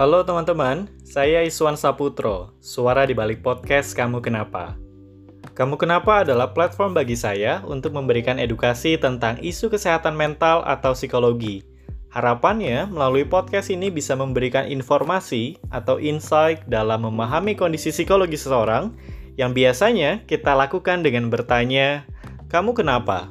Halo teman-teman, saya Iswan Saputro, suara di balik podcast Kamu Kenapa. Kamu Kenapa adalah platform bagi saya untuk memberikan edukasi tentang isu kesehatan mental atau psikologi. Harapannya, melalui podcast ini bisa memberikan informasi atau insight dalam memahami kondisi psikologi seseorang yang biasanya kita lakukan dengan bertanya, "Kamu kenapa?"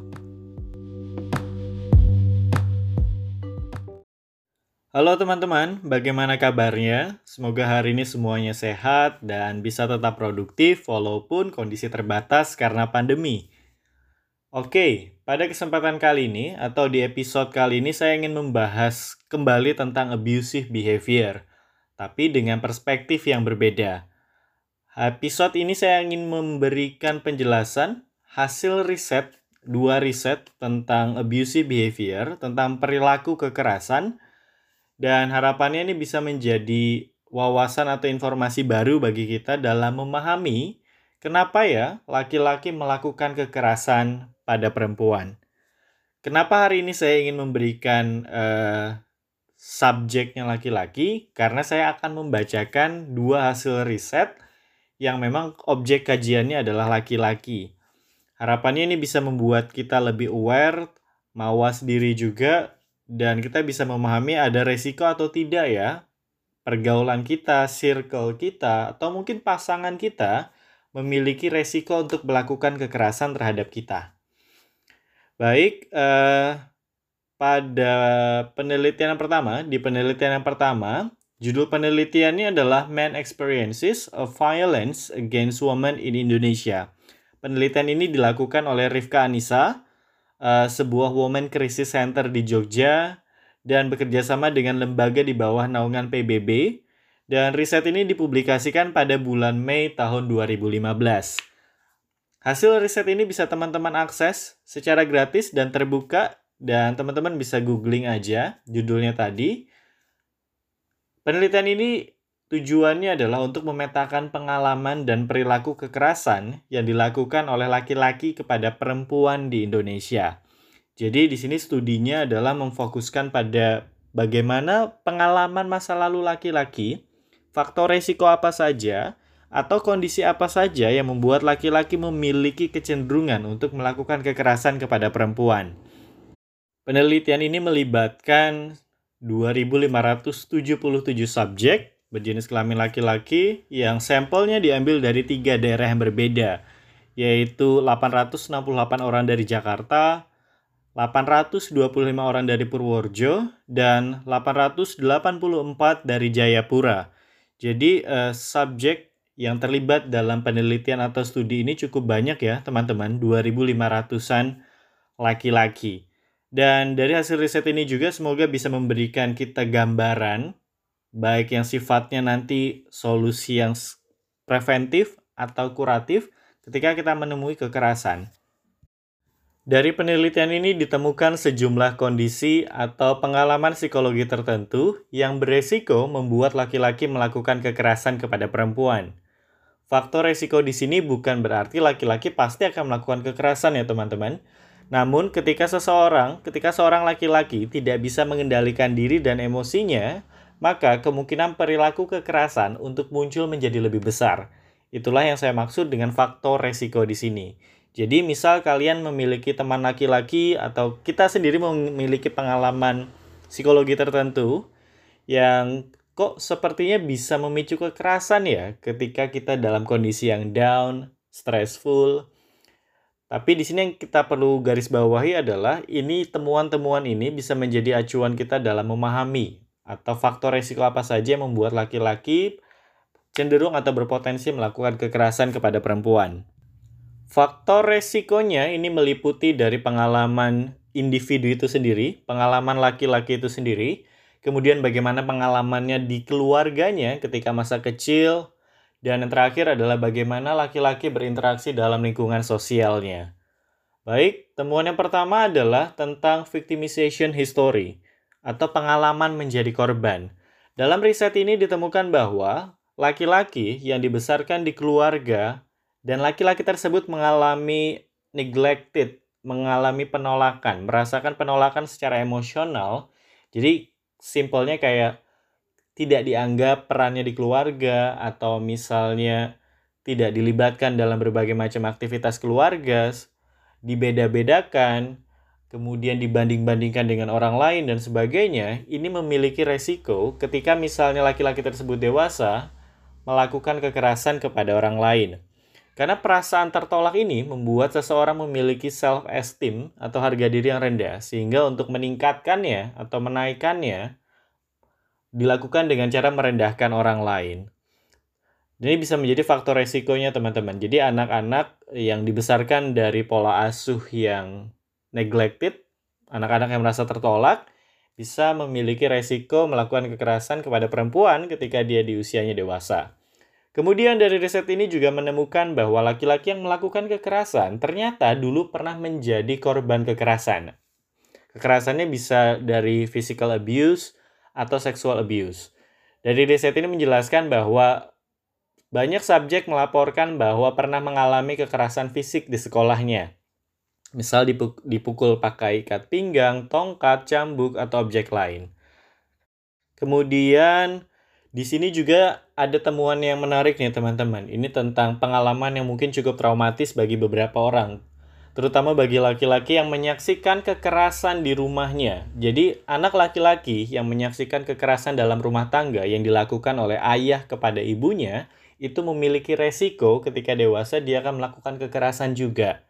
Halo teman-teman, bagaimana kabarnya? Semoga hari ini semuanya sehat dan bisa tetap produktif walaupun kondisi terbatas karena pandemi. Oke, pada kesempatan kali ini atau di episode kali ini saya ingin membahas kembali tentang abusive behavior, tapi dengan perspektif yang berbeda. Episode ini saya ingin memberikan penjelasan hasil riset, dua riset tentang abusive behavior, tentang perilaku kekerasan, dan harapannya ini bisa menjadi wawasan atau informasi baru bagi kita dalam memahami kenapa ya laki-laki melakukan kekerasan pada perempuan. Kenapa hari ini saya ingin memberikan uh, subjeknya laki-laki? Karena saya akan membacakan dua hasil riset yang memang objek kajiannya adalah laki-laki. Harapannya ini bisa membuat kita lebih aware, mawas diri juga dan kita bisa memahami ada resiko atau tidak ya pergaulan kita, circle kita, atau mungkin pasangan kita memiliki resiko untuk melakukan kekerasan terhadap kita. Baik, eh, pada penelitian yang pertama, di penelitian yang pertama, judul penelitiannya adalah Man Experiences of Violence Against Women in Indonesia. Penelitian ini dilakukan oleh Rifka Anissa, uh, sebuah Women Crisis Center di Jogja dan bekerja sama dengan lembaga di bawah naungan PBB dan riset ini dipublikasikan pada bulan Mei tahun 2015. Hasil riset ini bisa teman-teman akses secara gratis dan terbuka dan teman-teman bisa googling aja judulnya tadi. Penelitian ini Tujuannya adalah untuk memetakan pengalaman dan perilaku kekerasan yang dilakukan oleh laki-laki kepada perempuan di Indonesia. Jadi di sini studinya adalah memfokuskan pada bagaimana pengalaman masa lalu laki-laki, faktor resiko apa saja, atau kondisi apa saja yang membuat laki-laki memiliki kecenderungan untuk melakukan kekerasan kepada perempuan. Penelitian ini melibatkan 2.577 subjek berjenis kelamin laki-laki yang sampelnya diambil dari tiga daerah yang berbeda, yaitu 868 orang dari Jakarta, 825 orang dari Purworejo, dan 884 dari Jayapura. Jadi uh, subjek yang terlibat dalam penelitian atau studi ini cukup banyak ya teman-teman, 2.500-an laki-laki. Dan dari hasil riset ini juga semoga bisa memberikan kita gambaran baik yang sifatnya nanti solusi yang preventif atau kuratif ketika kita menemui kekerasan. Dari penelitian ini ditemukan sejumlah kondisi atau pengalaman psikologi tertentu yang beresiko membuat laki-laki melakukan kekerasan kepada perempuan. Faktor resiko di sini bukan berarti laki-laki pasti akan melakukan kekerasan ya teman-teman. Namun ketika seseorang, ketika seorang laki-laki tidak bisa mengendalikan diri dan emosinya, maka kemungkinan perilaku kekerasan untuk muncul menjadi lebih besar. Itulah yang saya maksud dengan faktor resiko di sini. Jadi misal kalian memiliki teman laki-laki atau kita sendiri memiliki pengalaman psikologi tertentu yang kok sepertinya bisa memicu kekerasan ya ketika kita dalam kondisi yang down, stressful. Tapi di sini yang kita perlu garis bawahi adalah ini temuan-temuan ini bisa menjadi acuan kita dalam memahami atau faktor resiko apa saja yang membuat laki-laki cenderung atau berpotensi melakukan kekerasan kepada perempuan. Faktor resikonya ini meliputi dari pengalaman individu itu sendiri, pengalaman laki-laki itu sendiri, kemudian bagaimana pengalamannya di keluarganya ketika masa kecil, dan yang terakhir adalah bagaimana laki-laki berinteraksi dalam lingkungan sosialnya. Baik, temuan yang pertama adalah tentang victimization history atau pengalaman menjadi korban. Dalam riset ini ditemukan bahwa laki-laki yang dibesarkan di keluarga dan laki-laki tersebut mengalami neglected, mengalami penolakan, merasakan penolakan secara emosional. Jadi simpelnya kayak tidak dianggap perannya di keluarga atau misalnya tidak dilibatkan dalam berbagai macam aktivitas keluarga, dibeda-bedakan, kemudian dibanding-bandingkan dengan orang lain dan sebagainya, ini memiliki resiko ketika misalnya laki-laki tersebut dewasa melakukan kekerasan kepada orang lain. Karena perasaan tertolak ini membuat seseorang memiliki self-esteem atau harga diri yang rendah, sehingga untuk meningkatkannya atau menaikkannya dilakukan dengan cara merendahkan orang lain. Ini bisa menjadi faktor resikonya teman-teman. Jadi anak-anak yang dibesarkan dari pola asuh yang neglected, anak-anak yang merasa tertolak, bisa memiliki resiko melakukan kekerasan kepada perempuan ketika dia di usianya dewasa. Kemudian dari riset ini juga menemukan bahwa laki-laki yang melakukan kekerasan ternyata dulu pernah menjadi korban kekerasan. Kekerasannya bisa dari physical abuse atau sexual abuse. Dari riset ini menjelaskan bahwa banyak subjek melaporkan bahwa pernah mengalami kekerasan fisik di sekolahnya. Misal dipukul pakai ikat pinggang, tongkat, cambuk, atau objek lain. Kemudian di sini juga ada temuan yang menarik nih teman-teman. Ini tentang pengalaman yang mungkin cukup traumatis bagi beberapa orang. Terutama bagi laki-laki yang menyaksikan kekerasan di rumahnya. Jadi anak laki-laki yang menyaksikan kekerasan dalam rumah tangga yang dilakukan oleh ayah kepada ibunya itu memiliki resiko ketika dewasa dia akan melakukan kekerasan juga.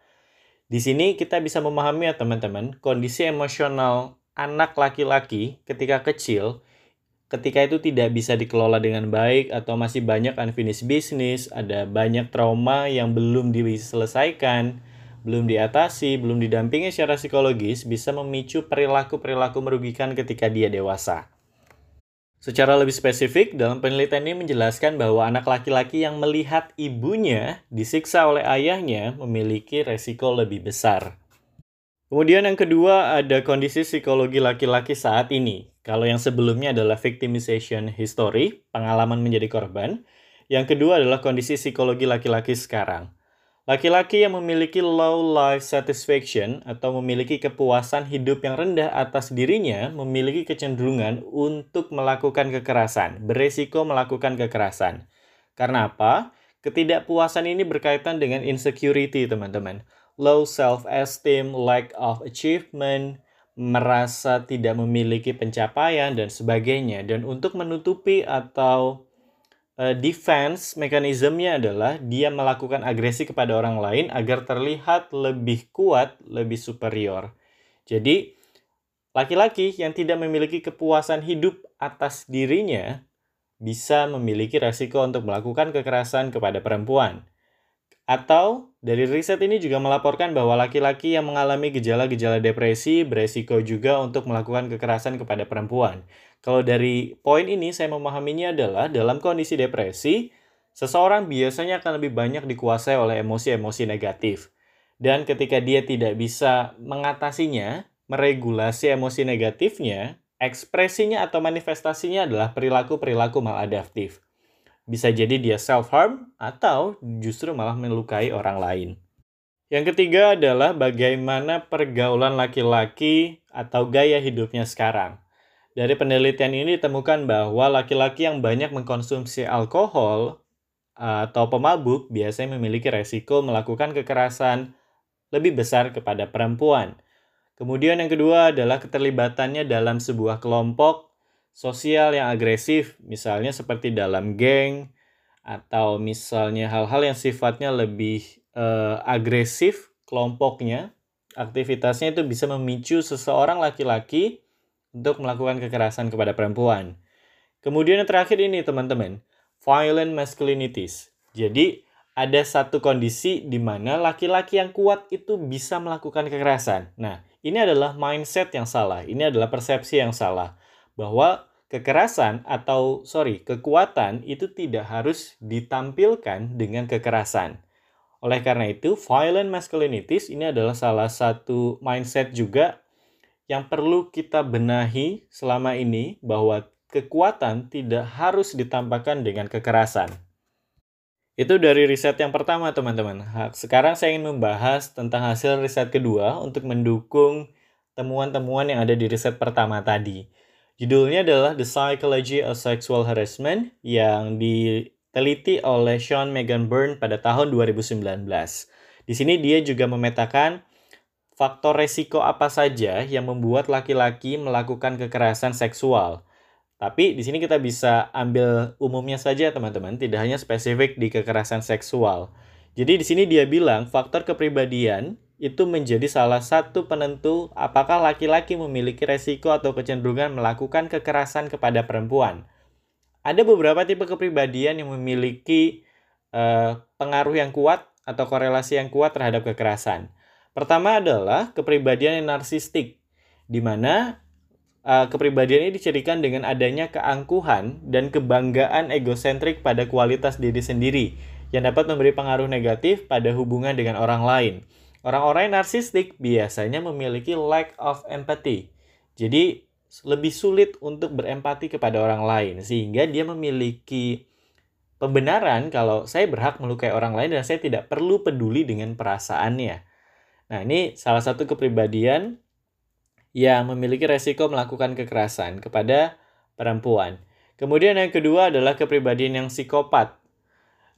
Di sini kita bisa memahami ya teman-teman, kondisi emosional anak laki-laki ketika kecil ketika itu tidak bisa dikelola dengan baik atau masih banyak unfinished business, ada banyak trauma yang belum diselesaikan, belum diatasi, belum didampingi secara psikologis, bisa memicu perilaku-perilaku merugikan ketika dia dewasa. Secara lebih spesifik, dalam penelitian ini menjelaskan bahwa anak laki-laki yang melihat ibunya disiksa oleh ayahnya memiliki resiko lebih besar. Kemudian yang kedua ada kondisi psikologi laki-laki saat ini. Kalau yang sebelumnya adalah victimization history, pengalaman menjadi korban. Yang kedua adalah kondisi psikologi laki-laki sekarang. Laki-laki yang memiliki low life satisfaction atau memiliki kepuasan hidup yang rendah atas dirinya memiliki kecenderungan untuk melakukan kekerasan, beresiko melakukan kekerasan. Karena apa? Ketidakpuasan ini berkaitan dengan insecurity, teman-teman low self-esteem, lack of achievement, merasa tidak memiliki pencapaian, dan sebagainya. Dan untuk menutupi atau uh, defense mekanismenya adalah dia melakukan agresi kepada orang lain agar terlihat lebih kuat, lebih superior. Jadi, laki-laki yang tidak memiliki kepuasan hidup atas dirinya bisa memiliki resiko untuk melakukan kekerasan kepada perempuan. Atau dari riset ini juga melaporkan bahwa laki-laki yang mengalami gejala-gejala depresi beresiko juga untuk melakukan kekerasan kepada perempuan. Kalau dari poin ini saya memahaminya adalah dalam kondisi depresi, seseorang biasanya akan lebih banyak dikuasai oleh emosi-emosi negatif. Dan ketika dia tidak bisa mengatasinya, meregulasi emosi negatifnya, ekspresinya atau manifestasinya adalah perilaku-perilaku maladaptif. Bisa jadi dia self-harm atau justru malah melukai orang lain. Yang ketiga adalah bagaimana pergaulan laki-laki atau gaya hidupnya sekarang. Dari penelitian ini ditemukan bahwa laki-laki yang banyak mengkonsumsi alkohol atau pemabuk biasanya memiliki resiko melakukan kekerasan lebih besar kepada perempuan. Kemudian yang kedua adalah keterlibatannya dalam sebuah kelompok sosial yang agresif, misalnya seperti dalam geng atau misalnya hal-hal yang sifatnya lebih uh, agresif kelompoknya, aktivitasnya itu bisa memicu seseorang laki-laki untuk melakukan kekerasan kepada perempuan. Kemudian yang terakhir ini teman-teman, violent masculinities. Jadi ada satu kondisi di mana laki-laki yang kuat itu bisa melakukan kekerasan. Nah, ini adalah mindset yang salah. Ini adalah persepsi yang salah bahwa kekerasan atau sorry kekuatan itu tidak harus ditampilkan dengan kekerasan. Oleh karena itu, violent masculinities ini adalah salah satu mindset juga yang perlu kita benahi selama ini bahwa kekuatan tidak harus ditampakkan dengan kekerasan. Itu dari riset yang pertama, teman-teman. Sekarang saya ingin membahas tentang hasil riset kedua untuk mendukung temuan-temuan yang ada di riset pertama tadi. Judulnya adalah The Psychology of Sexual Harassment yang diteliti oleh Sean Megan Byrne pada tahun 2019. Di sini dia juga memetakan faktor resiko apa saja yang membuat laki-laki melakukan kekerasan seksual. Tapi di sini kita bisa ambil umumnya saja teman-teman, tidak hanya spesifik di kekerasan seksual. Jadi di sini dia bilang faktor kepribadian itu menjadi salah satu penentu apakah laki-laki memiliki resiko atau kecenderungan melakukan kekerasan kepada perempuan. Ada beberapa tipe kepribadian yang memiliki uh, pengaruh yang kuat atau korelasi yang kuat terhadap kekerasan. Pertama adalah kepribadian yang narsistik, di mana uh, kepribadian ini dicirikan dengan adanya keangkuhan dan kebanggaan egosentrik pada kualitas diri sendiri yang dapat memberi pengaruh negatif pada hubungan dengan orang lain. Orang-orang yang narsistik biasanya memiliki lack of empathy. Jadi lebih sulit untuk berempati kepada orang lain sehingga dia memiliki pembenaran kalau saya berhak melukai orang lain dan saya tidak perlu peduli dengan perasaannya. Nah, ini salah satu kepribadian yang memiliki resiko melakukan kekerasan kepada perempuan. Kemudian yang kedua adalah kepribadian yang psikopat.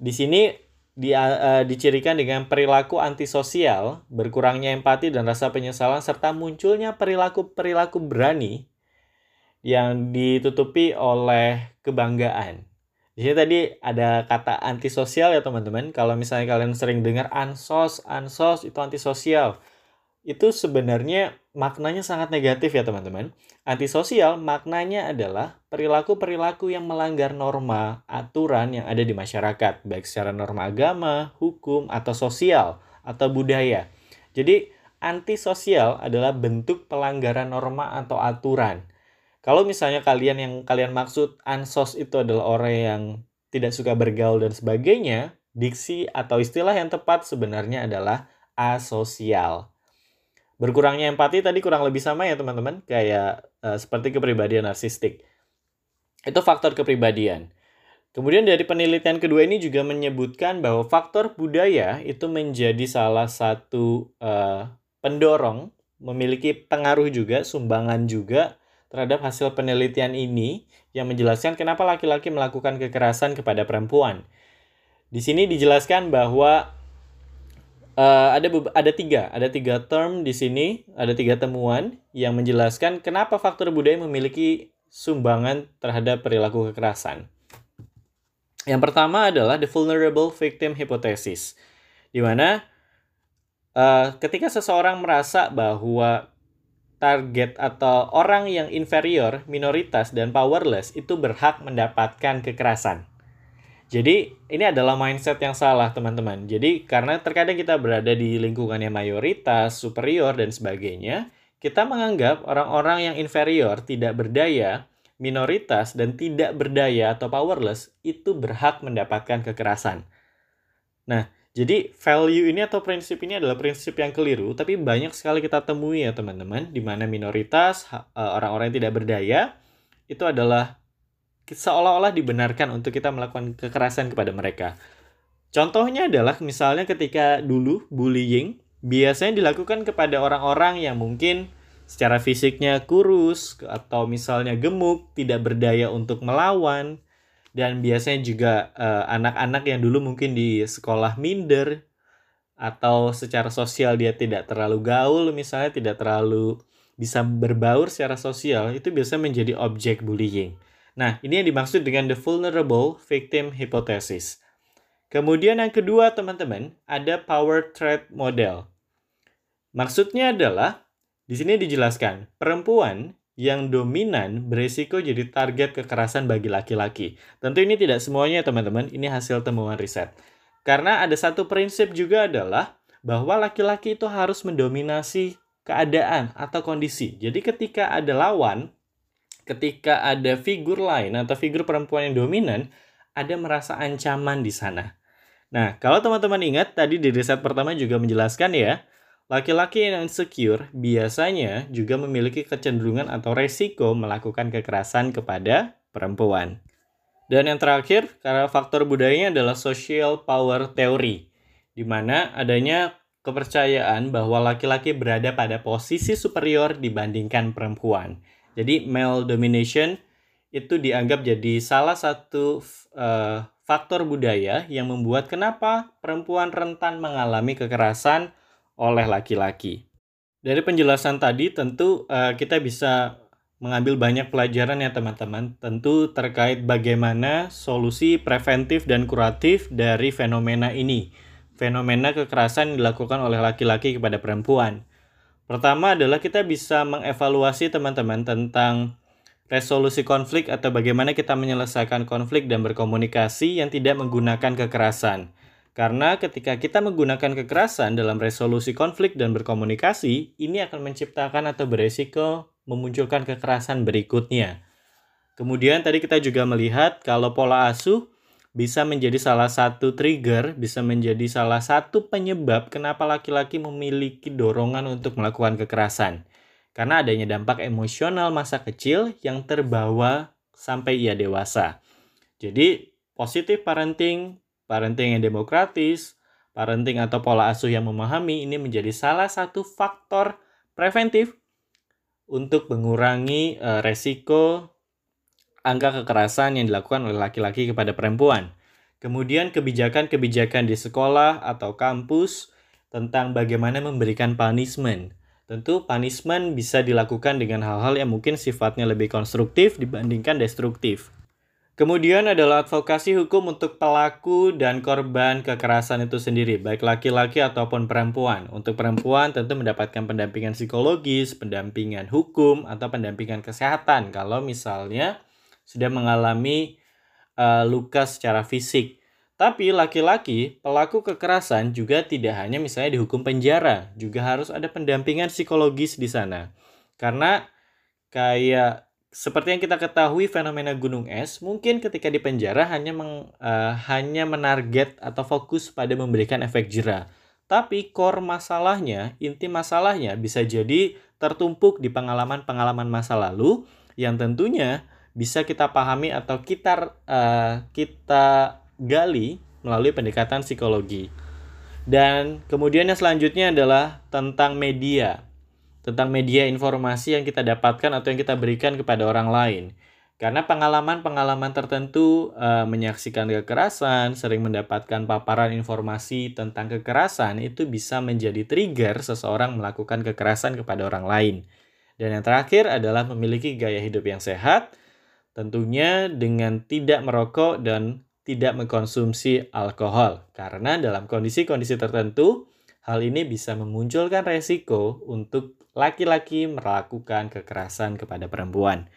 Di sini di, uh, dicirikan dengan perilaku antisosial, berkurangnya empati dan rasa penyesalan, serta munculnya perilaku-perilaku berani yang ditutupi oleh kebanggaan. Di sini tadi ada kata antisosial ya teman-teman. Kalau misalnya kalian sering dengar ansos, ansos itu antisosial itu sebenarnya maknanya sangat negatif ya teman-teman. Antisosial maknanya adalah perilaku-perilaku yang melanggar norma, aturan yang ada di masyarakat, baik secara norma agama, hukum, atau sosial, atau budaya. Jadi, antisosial adalah bentuk pelanggaran norma atau aturan. Kalau misalnya kalian yang kalian maksud ansos itu adalah orang yang tidak suka bergaul dan sebagainya, diksi atau istilah yang tepat sebenarnya adalah asosial. Berkurangnya empati tadi kurang lebih sama ya teman-teman, kayak uh, seperti kepribadian narsistik. Itu faktor kepribadian. Kemudian dari penelitian kedua ini juga menyebutkan bahwa faktor budaya itu menjadi salah satu uh, pendorong, memiliki pengaruh juga, sumbangan juga terhadap hasil penelitian ini yang menjelaskan kenapa laki-laki melakukan kekerasan kepada perempuan. Di sini dijelaskan bahwa Uh, ada ada tiga, ada tiga term di sini, ada tiga temuan yang menjelaskan kenapa faktor budaya memiliki sumbangan terhadap perilaku kekerasan. Yang pertama adalah the vulnerable victim hypothesis, di mana uh, ketika seseorang merasa bahwa target atau orang yang inferior, minoritas, dan powerless itu berhak mendapatkan kekerasan. Jadi ini adalah mindset yang salah teman-teman. Jadi karena terkadang kita berada di lingkungan yang mayoritas, superior dan sebagainya, kita menganggap orang-orang yang inferior, tidak berdaya, minoritas dan tidak berdaya atau powerless itu berhak mendapatkan kekerasan. Nah, jadi value ini atau prinsip ini adalah prinsip yang keliru, tapi banyak sekali kita temui ya teman-teman, di mana minoritas, eh, orang-orang yang tidak berdaya, itu adalah seolah-olah dibenarkan untuk kita melakukan kekerasan kepada mereka. Contohnya adalah misalnya ketika dulu bullying biasanya dilakukan kepada orang-orang yang mungkin secara fisiknya kurus atau misalnya gemuk, tidak berdaya untuk melawan dan biasanya juga eh, anak-anak uh, yang dulu mungkin di sekolah minder atau secara sosial dia tidak terlalu gaul misalnya tidak terlalu bisa berbaur secara sosial itu biasanya menjadi objek bullying. Nah, ini yang dimaksud dengan the vulnerable victim hypothesis. Kemudian yang kedua, teman-teman, ada power threat model. Maksudnya adalah di sini dijelaskan, perempuan yang dominan berisiko jadi target kekerasan bagi laki-laki. Tentu ini tidak semuanya, teman-teman. Ini hasil temuan riset. Karena ada satu prinsip juga adalah bahwa laki-laki itu harus mendominasi keadaan atau kondisi. Jadi ketika ada lawan, ketika ada figur lain atau figur perempuan yang dominan, ada merasa ancaman di sana. Nah, kalau teman-teman ingat tadi di riset pertama juga menjelaskan ya, laki-laki yang insecure biasanya juga memiliki kecenderungan atau resiko melakukan kekerasan kepada perempuan. Dan yang terakhir, karena faktor budayanya adalah social power theory, di mana adanya kepercayaan bahwa laki-laki berada pada posisi superior dibandingkan perempuan. Jadi male domination itu dianggap jadi salah satu uh, faktor budaya yang membuat kenapa perempuan rentan mengalami kekerasan oleh laki-laki. Dari penjelasan tadi tentu uh, kita bisa mengambil banyak pelajaran ya teman-teman, tentu terkait bagaimana solusi preventif dan kuratif dari fenomena ini. Fenomena kekerasan dilakukan oleh laki-laki kepada perempuan. Pertama adalah kita bisa mengevaluasi teman-teman tentang resolusi konflik atau bagaimana kita menyelesaikan konflik dan berkomunikasi yang tidak menggunakan kekerasan. Karena ketika kita menggunakan kekerasan dalam resolusi konflik dan berkomunikasi, ini akan menciptakan atau beresiko memunculkan kekerasan berikutnya. Kemudian tadi kita juga melihat kalau pola asuh bisa menjadi salah satu trigger, bisa menjadi salah satu penyebab kenapa laki-laki memiliki dorongan untuk melakukan kekerasan karena adanya dampak emosional masa kecil yang terbawa sampai ia dewasa. Jadi, positif parenting, parenting yang demokratis, parenting atau pola asuh yang memahami ini menjadi salah satu faktor preventif untuk mengurangi uh, resiko angka kekerasan yang dilakukan oleh laki-laki kepada perempuan. Kemudian kebijakan-kebijakan di sekolah atau kampus tentang bagaimana memberikan punishment Tentu punishment bisa dilakukan dengan hal-hal yang mungkin sifatnya lebih konstruktif dibandingkan destruktif. Kemudian adalah advokasi hukum untuk pelaku dan korban kekerasan itu sendiri, baik laki-laki ataupun perempuan. Untuk perempuan tentu mendapatkan pendampingan psikologis, pendampingan hukum, atau pendampingan kesehatan kalau misalnya sudah mengalami uh, luka secara fisik. Tapi laki-laki, pelaku kekerasan juga tidak hanya misalnya dihukum penjara, juga harus ada pendampingan psikologis di sana. Karena kayak seperti yang kita ketahui fenomena gunung es, mungkin ketika di penjara hanya meng, uh, hanya menarget atau fokus pada memberikan efek jerah. Tapi core masalahnya, inti masalahnya bisa jadi tertumpuk di pengalaman-pengalaman masa lalu yang tentunya bisa kita pahami atau kita uh, kita gali melalui pendekatan psikologi. Dan kemudian yang selanjutnya adalah tentang media. Tentang media informasi yang kita dapatkan atau yang kita berikan kepada orang lain. Karena pengalaman-pengalaman tertentu e, menyaksikan kekerasan, sering mendapatkan paparan informasi tentang kekerasan itu bisa menjadi trigger seseorang melakukan kekerasan kepada orang lain. Dan yang terakhir adalah memiliki gaya hidup yang sehat, tentunya dengan tidak merokok dan tidak mengkonsumsi alkohol karena dalam kondisi-kondisi tertentu hal ini bisa memunculkan resiko untuk laki-laki melakukan kekerasan kepada perempuan.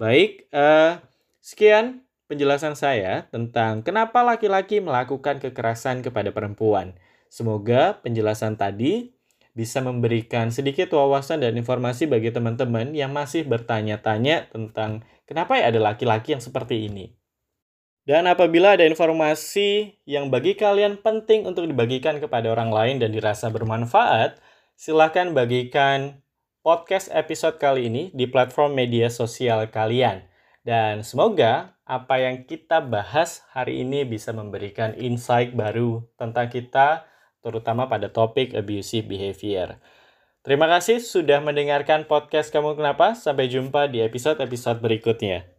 Baik, eh, sekian penjelasan saya tentang kenapa laki-laki melakukan kekerasan kepada perempuan. Semoga penjelasan tadi bisa memberikan sedikit wawasan dan informasi bagi teman-teman yang masih bertanya-tanya tentang kenapa ya ada laki-laki yang seperti ini. Dan apabila ada informasi yang bagi kalian penting untuk dibagikan kepada orang lain dan dirasa bermanfaat, silahkan bagikan podcast episode kali ini di platform media sosial kalian. Dan semoga apa yang kita bahas hari ini bisa memberikan insight baru tentang kita, terutama pada topik abusive behavior. Terima kasih sudah mendengarkan podcast Kamu Kenapa. Sampai jumpa di episode-episode berikutnya.